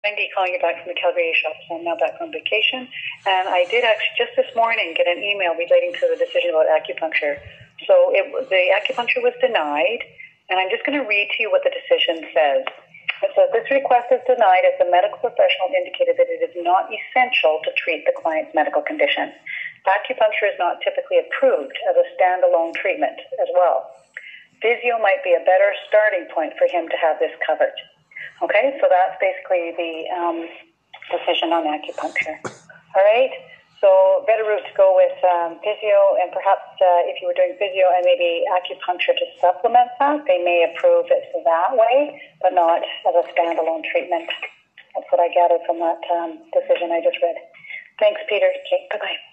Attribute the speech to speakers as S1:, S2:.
S1: Wendy calling you back from the Calgary office. I'm now back on vacation. And I did actually just this morning get an email relating to the decision about acupuncture. So it, the acupuncture was denied, and I'm just going to read to you what the decision says. It says this request is denied as the medical professional indicated that it is not essential to treat the client's medical condition. Acupuncture is not typically approved as a standalone treatment as well. Physio might be a better starting point for him to have this covered. Okay, so that's basically the um, decision on acupuncture. All right, so better route to go with um, physio, and perhaps uh, if you were doing physio and maybe acupuncture to supplement that, they may approve it that way, but not as a standalone treatment. That's what I gathered from that um, decision I just read. Thanks, Peter. Okay, bye bye.